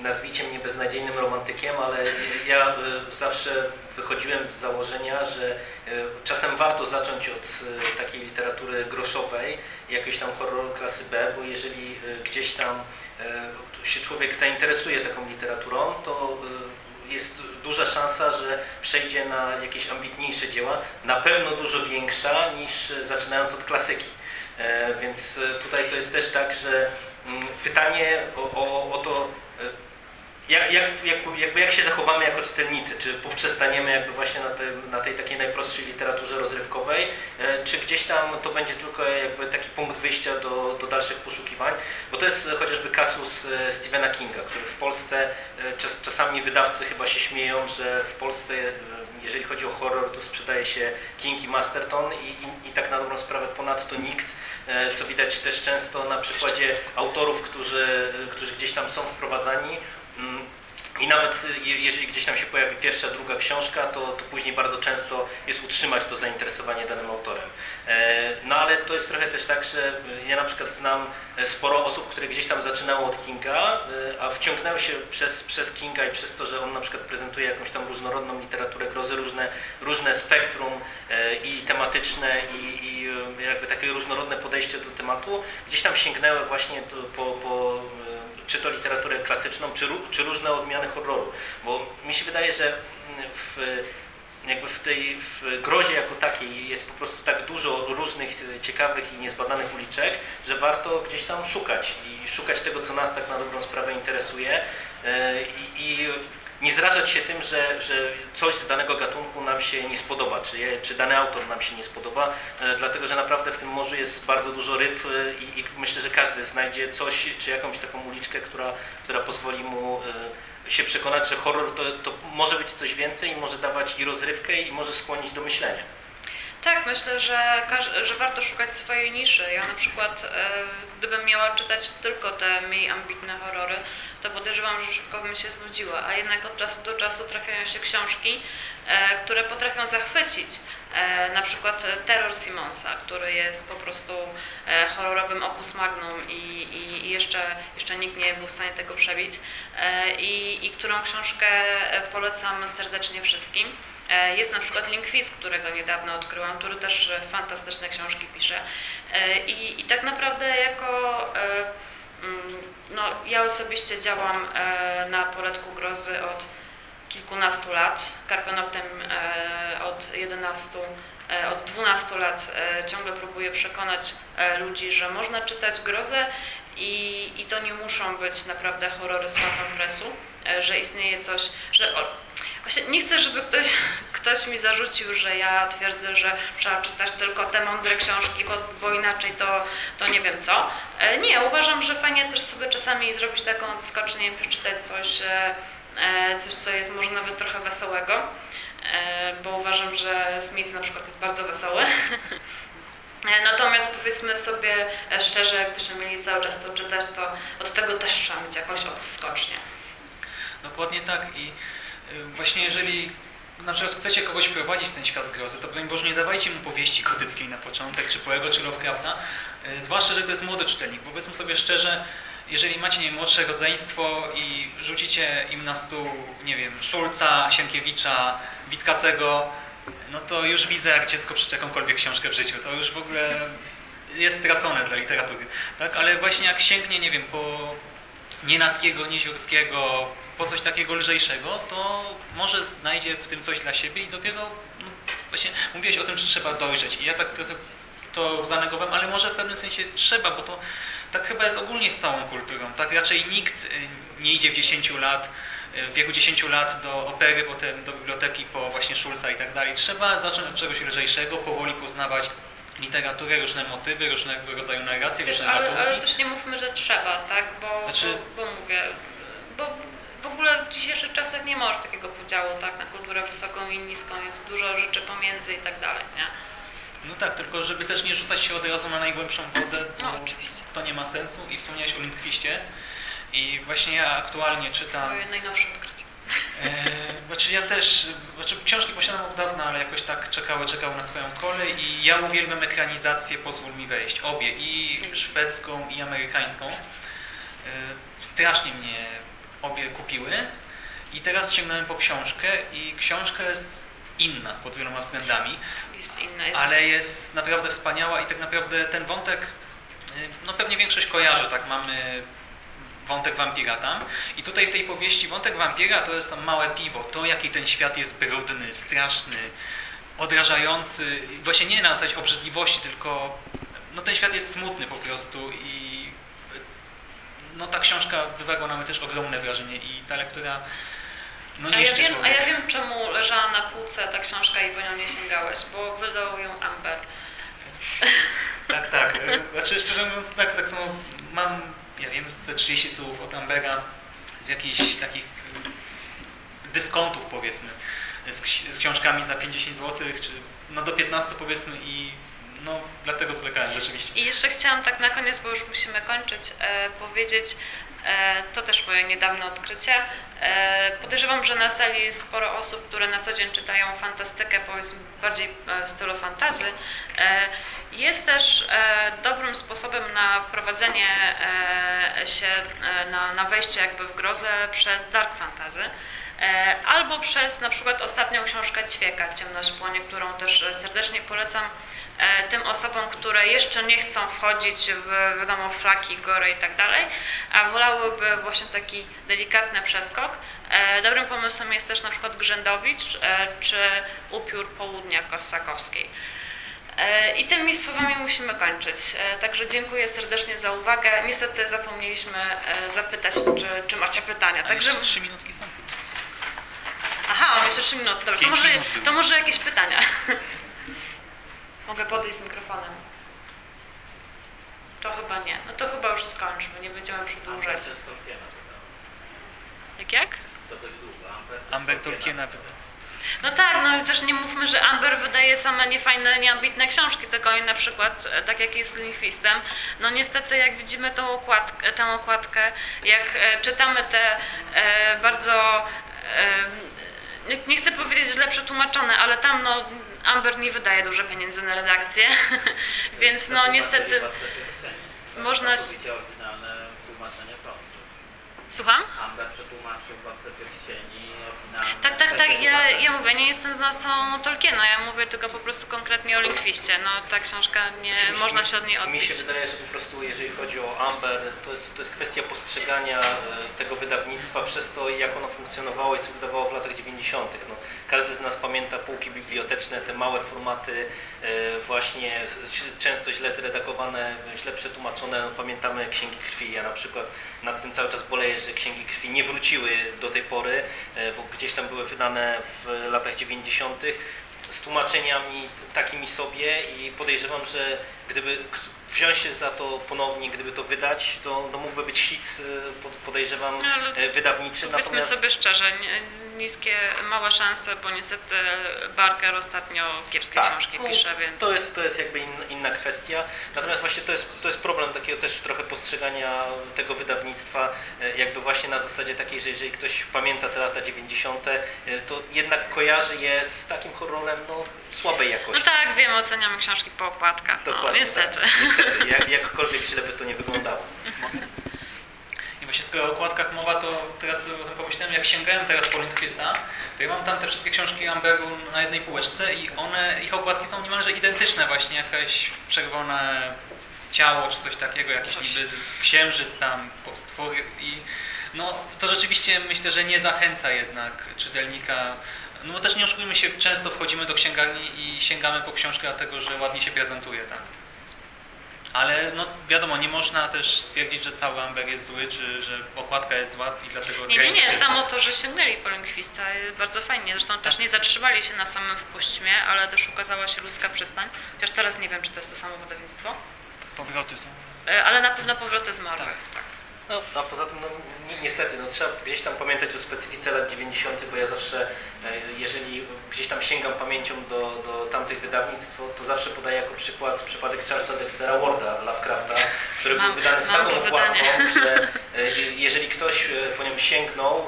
nazwijcie mnie beznadziejnym romantykiem, ale ja e, zawsze wychodziłem z założenia, że czasem warto zacząć od takiej literatury groszowej, jakiegoś tam horroru klasy B, bo jeżeli gdzieś tam się człowiek zainteresuje taką literaturą, to e, jest duża szansa, że przejdzie na jakieś ambitniejsze dzieła, na pewno dużo większa niż zaczynając od klasyki. E, Więc tutaj to jest też tak, że mm, pytanie o, o, o to, jak, jak, jak, jakby jak się zachowamy jako czytelnicy, czy poprzestaniemy jakby właśnie na, tej- na tej takiej najprostszej literaturze rozrywkowej, e, czy gdzieś tam to będzie tylko jakby taki punkt wyjścia do, do dalszych poszukiwań, bo to jest chociażby kasus e, Stephena Kinga, który w Polsce, e, czas, czasami wydawcy chyba się śmieją, że w Polsce jeżeli chodzi o horror, to sprzedaje się King i Masterton i, i, i tak na dobrą sprawę ponadto nikt, co widać też często na przykładzie autorów, którzy, którzy gdzieś tam są wprowadzani, I nawet je- jeżeli gdzieś tam się pojawi pierwsza, druga książka, to, to później bardzo często jest utrzymać to zainteresowanie danym autorem. E, No ale to jest trochę też tak, że ja na przykład znam sporo osób, które gdzieś tam zaczynało od Kinga, e, a wciągnęły się przez, przez Kinga i przez to, że on na przykład prezentuje jakąś tam różnorodną literaturę grozy, różne, różne spektrum e, i tematyczne i, i jakby takie różnorodne podejście do tematu, gdzieś tam sięgnęły właśnie po, po czy to literaturę klasyczną, czy, czy różne odmiany horroru. Bo mi się wydaje, że w, jakby w tej w grozie jako takiej jest po prostu tak dużo różnych e, ciekawych i niezbadanych uliczek, że warto gdzieś tam szukać i szukać tego, co nas tak na dobrą sprawę interesuje e, i, i nie zrażać się tym, że, że coś z danego gatunku nam się nie spodoba, czy, czy dany autor nam się nie spodoba, e, dlatego że naprawdę w tym morzu jest bardzo dużo ryb e, i, i myślę, że każdy znajdzie coś, czy jakąś taką uliczkę, która, która pozwoli mu e, się przekonać, że horror to, to może być coś więcej i może dawać i rozrywkę i może skłonić do myślenia. Tak, myślę, że, że warto szukać swojej niszy. Ja na przykład, e, gdybym miała czytać tylko te mniej ambitne horrory, to podejrzewam, że szybko bym się znudziła. A jednak od czasu do czasu trafiają się książki, e, które potrafią zachwycić. E, na przykład Terror Simonsa, który jest po prostu horrorowym opus magnum i, i, jeszcze, jeszcze nikt nie był w stanie tego przebić. I, I którą książkę polecam serdecznie wszystkim. E, Jest na przykład Linkwiz, którego niedawno odkryłam, który też e, fantastyczne książki pisze. E, I, i tak naprawdę jako mm, no, ja osobiście działam na poletku grozy od kilkunastu lat, Karpenoptem od 11, e, od 12 lat ciągle próbuję przekonać ludzi, że można czytać grozę i, i to nie muszą być naprawdę horrory z Phantom Pressu, e, że istnieje coś, że właśnie nie chcę, żeby ktoś, ktoś mi zarzucił, że ja twierdzę, że trzeba czytać tylko te mądre książki, bo, bo inaczej to, to nie wiem co. E, Nie, uważam, że fajnie też sobie czasami zrobić taką odskocznię, przeczytać coś, e, e, coś, co jest może nawet trochę wesołego, e, bo uważam, że Smith na przykład jest bardzo wesoły. E, Natomiast powiedzmy sobie e, szczerze, jakbyśmy mieli cały czas to czytać, to od tego też trzeba mieć jakąś odskocznię. Dokładnie tak i y, właśnie jeżeli na przykład chcecie kogoś prowadzić w ten świat grozy, to broń Boże nie dawajcie mu powieści gotyckiej na początek, czy Poego, czy Lovecrafta, y, zwłaszcza, że to jest młody czytelnik, bo powiedzmy sobie szczerze, jeżeli macie nie młodsze rodzeństwo i rzucicie im na stół, nie wiem, Szulca, Sienkiewicza, Witkacego, no to już widzę, jak dziecko przeczyta jakąkolwiek książkę w życiu. To już w ogóle jest stracone dla literatury. Tak? Ale właśnie jak sięgnie, nie wiem, po Nienackiego, Nieziórskiego, po coś takiego lżejszego, to może znajdzie w tym coś dla siebie i dopiero no, właśnie mówiłeś o tym, że trzeba dojrzeć. I ja tak trochę to zanegowałem, ale może w pewnym sensie trzeba, bo to tak chyba jest ogólnie z całą kulturą. Tak raczej nikt y, nie idzie w 10 lat, y, w wieku 10 lat do opery, potem do biblioteki po właśnie Szulca i tak dalej. Trzeba zacząć od czegoś lżejszego, powoli poznawać literaturę, różne motywy, różnego rodzaju narracje, różne ale, ale gatunki. też nie mówmy, że trzeba, tak? Bo, Znaczy- bo, bo mówię, bo w dzisiejszych czasach nie masz takiego podziału, tak? Na kulturę wysoką i niską, jest dużo rzeczy pomiędzy i tak dalej, nie? No tak, tylko żeby też nie rzucać się od razu na najgłębszą wodę, to, No, oczywiście. to nie ma sensu. I wspomniałeś o Lindquiście. I właśnie ja aktualnie czytam... Moje najnowsze odkrycie. E, znaczy ja też, znaczy książki posiadam od dawna, ale jakoś tak czekały, czekały na swoją kolej i ja uwielbiam ekranizację Pozwól mi wejść. Obie, i szwedzką, i amerykańską. E, strasznie mnie obie kupiły i teraz sięgnąłem po książkę i książka jest inna pod wieloma względami, Jest inna. Jest... ale jest naprawdę wspaniała i tak naprawdę ten wątek, y, no pewnie większość kojarzy, tak, mamy wątek wampira tam. I tutaj w tej powieści wątek wampira to jest tam małe piwo, to jaki ten świat jest brudny, straszny, odrażający, właśnie nie na zasadzie obrzydliwości, tylko no ten świat jest smutny po prostu i no ta książka wywarła na mnie też ogromne wrażenie i ta lektura no a, ja wiem, a ja wiem, czemu leżała na półce ta książka i po nią nie sięgałeś, bo wydał ją Amber. Tak, tak. E, Znaczy, szczerze mówiąc, tak, tak samo mam, ja wiem, ze 30 tytułów od Ambera, z jakichś takich e, dyskontów, powiedzmy, z, z książkami za 50 zł, czy no do 15 powiedzmy i no dlatego zwlekałem rzeczywiście. I jeszcze chciałam tak na koniec, bo już musimy kończyć, e, powiedzieć, e, to też moje niedawne odkrycie. E, podejrzewam, że na sali jest sporo osób, które na co dzień czytają fantastykę, powiedzmy bardziej e, w stylu fantazy. E, jest też e, dobrym sposobem na wprowadzenie e, się, e, na, na wejście jakby w grozę przez dark fantasy. E, Albo przez na przykład ostatnią książkę Ćwieka, Ciemność płonie, którą też e, serdecznie polecam e, tym osobom, które jeszcze nie chcą wchodzić w wiadomo flaki, gory i tak dalej, a wolałyby właśnie taki delikatny przeskok. E, Dobrym pomysłem jest też na przykład Grzędowicz e, czy Upiór Południa Kossakowskiej. E, I tymi słowami musimy kończyć. E, Także dziękuję serdecznie za uwagę. Niestety zapomnieliśmy e, zapytać, czy, czy macie pytania. Także jeszcze trzy minutki są. Aha, mam jeszcze 3 minuty. Dobra, to może, to może jakieś pytania. Mogę podejść z mikrofonem. To chyba nie. No to chyba już skończmy, nie będziemy przedłużać. Jak jak? Amber Tolkiena wyda. No tak, no i też nie mówmy, że Amber wydaje same niefajne, nieambitne książki, tylko oni na przykład, e, tak jak jest z Lingwistem, no niestety jak widzimy tą okładkę, tę okładkę jak e, czytamy te e, bardzo, e, nie, chcę powiedzieć źle przetłumaczone, ale tam no Amber nie wydaje dużo pieniędzy na redakcję, więc no niestety można... Słucham? Amber przetłumaczył Władcę Pierścieni. Tak, tak, tak. Ja, ja mówię, nie jestem znawcą Tolkiena, ja mówię tylko po prostu konkretnie o Linkwiście. No ta książka nie Znaczy, mi- można się od niej Mi odbić. się wydaje, że po prostu jeżeli chodzi o Amber, to jest, to jest kwestia postrzegania e, tego wydawnictwa przez to, jak ono funkcjonowało i co wydawało w latach 90. No, każdy z nas pamięta półki biblioteczne, te małe formaty, e, właśnie często źle zredagowane, źle przetłumaczone. No, pamiętamy Księgi Krwi. Ja na przykład nad tym cały czas boleję, że Księgi Krwi nie wróciły do tej pory, e, bo gdzieś tam były wydane w latach 90 z tłumaczeniami takimi sobie i podejrzewam, że gdyby wziąć się za to ponownie, gdyby to wydać, to no mógłby być hit, e, pod- podejrzewam, No, wydawniczy. Powiedzmy sobie szczerze, nie- niskie, małe szanse, bo niestety Barker ostatnio kiepskie książki no, pisze, więc... to, jest, to jest jakby in, inna kwestia. Natomiast właśnie to jest, to jest problem takiego też trochę postrzegania tego wydawnictwa, e, jakby właśnie na zasadzie takiej, że jeżeli ktoś pamięta te lata 90., e, to jednak kojarzy je z takim horrorem no, słabej No jakości. tak, wiem, oceniamy książki po okładkach, no niestety. Tak. Niestety, jak, jakkolwiek źle by to nie wyglądało. I właśnie skoro o okładkach mowa, to teraz jak sięgałem teraz po Lindquista, to ja mam tam te wszystkie książki Amberu na jednej półeczce i one, ich okładki są niemalże identyczne właśnie, jakaś czerwone ciało czy coś takiego, jakiś Coś. niby księżyc tam, stwory i no to rzeczywiście myślę, że nie zachęca jednak czytelnika. No bo też nie oszukujmy się, często wchodzimy do księgarni i sięgamy po książkę dlatego, że ładnie się prezentuje, tak? Ale no wiadomo, nie można też stwierdzić, że cały Amber jest zły, czy że okładka jest zła i dlatego Nie, nie, nie, jest- samo to, że sięgnęli po Lindquista jest bardzo fajnie. Zresztą też nie zatrzymali się na samym wpuśćmie, ale też ukazała się ludzka przystań. Chociaż teraz nie wiem, czy to jest to samo wydawnictwo. Powroty są. E, Ale na pewno powroty zmarłych. Tak. No, a poza tym, no, ni- niestety, no, trzeba gdzieś tam pamiętać o specyfice lat 90., bo ja zawsze, e, jeżeli gdzieś tam sięgam pamięcią do, do tamtych wydawnictw, to- to zawsze podaję jako przykład przypadek Charlesa Dextera Warda, Lovecrafta, który Mam- był wydany z taką to okładką, że e, jeżeli ktoś e, po nim sięgnął,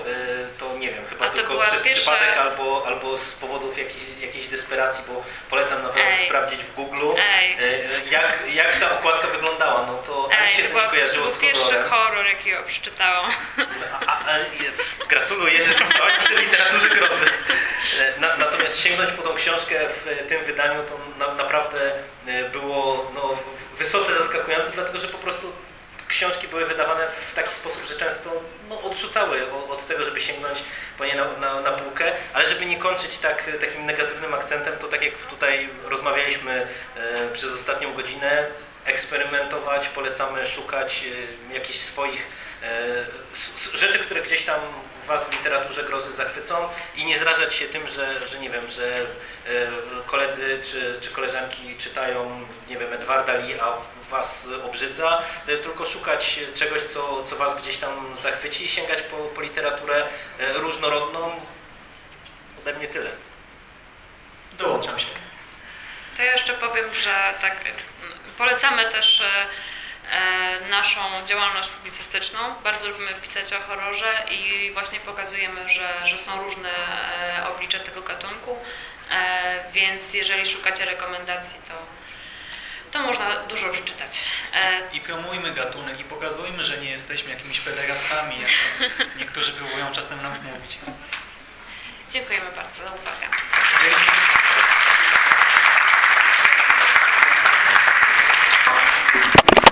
to nie wiem, chyba to tylko przez pierwsza- przypadek albo, albo z powodów jakiejś, jakiejś desperacji, bo polecam naprawdę Ej. sprawdzić w Google, Ej. jak, jak ta okładka wyglądała. No to ani Ej, się to, to nie to kojarzyło był z horror, przeczytałam. A, a, a, gratuluję, że zostałaś przy literaturze grozy. E, Na, natomiast sięgnąć po tą książkę w tym wydaniu to na, naprawdę e, było no, wysoce zaskakujące, dlatego że po prostu książki były wydawane w taki sposób, że często no, odrzucały od tego, żeby sięgnąć po nie na, na, na półkę, ale żeby nie kończyć tak, takim negatywnym akcentem, to tak jak tutaj rozmawialiśmy e, przez ostatnią godzinę, eksperymentować, polecamy szukać e, jakichś swoich e, rzeczy, które gdzieś tam Was w literaturze grozy zachwycą i nie zrażać się tym, że, że nie wiem, że e, koledzy czy, czy koleżanki czytają, nie wiem, Edwarda Lee, a Was obrzydza, tylko szukać czegoś, co, co Was gdzieś tam zachwyci i sięgać po, po literaturę różnorodną. Ode mnie tyle. Dołączam się. To ja jeszcze powiem, że tak polecamy też e, e, naszą działalność publicystyczną. Bardzo lubimy pisać o horrorze i właśnie pokazujemy, że, że są różne e, oblicze tego gatunku, więc jeżeli szukacie rekomendacji, to, to można dużo już czytać. E, I promujmy gatunek i pokazujmy, że nie jesteśmy jakimiś pederastami, jak niektórzy próbują czasem nam wmówić. dziękujemy bardzo za uwagę. Dzięki.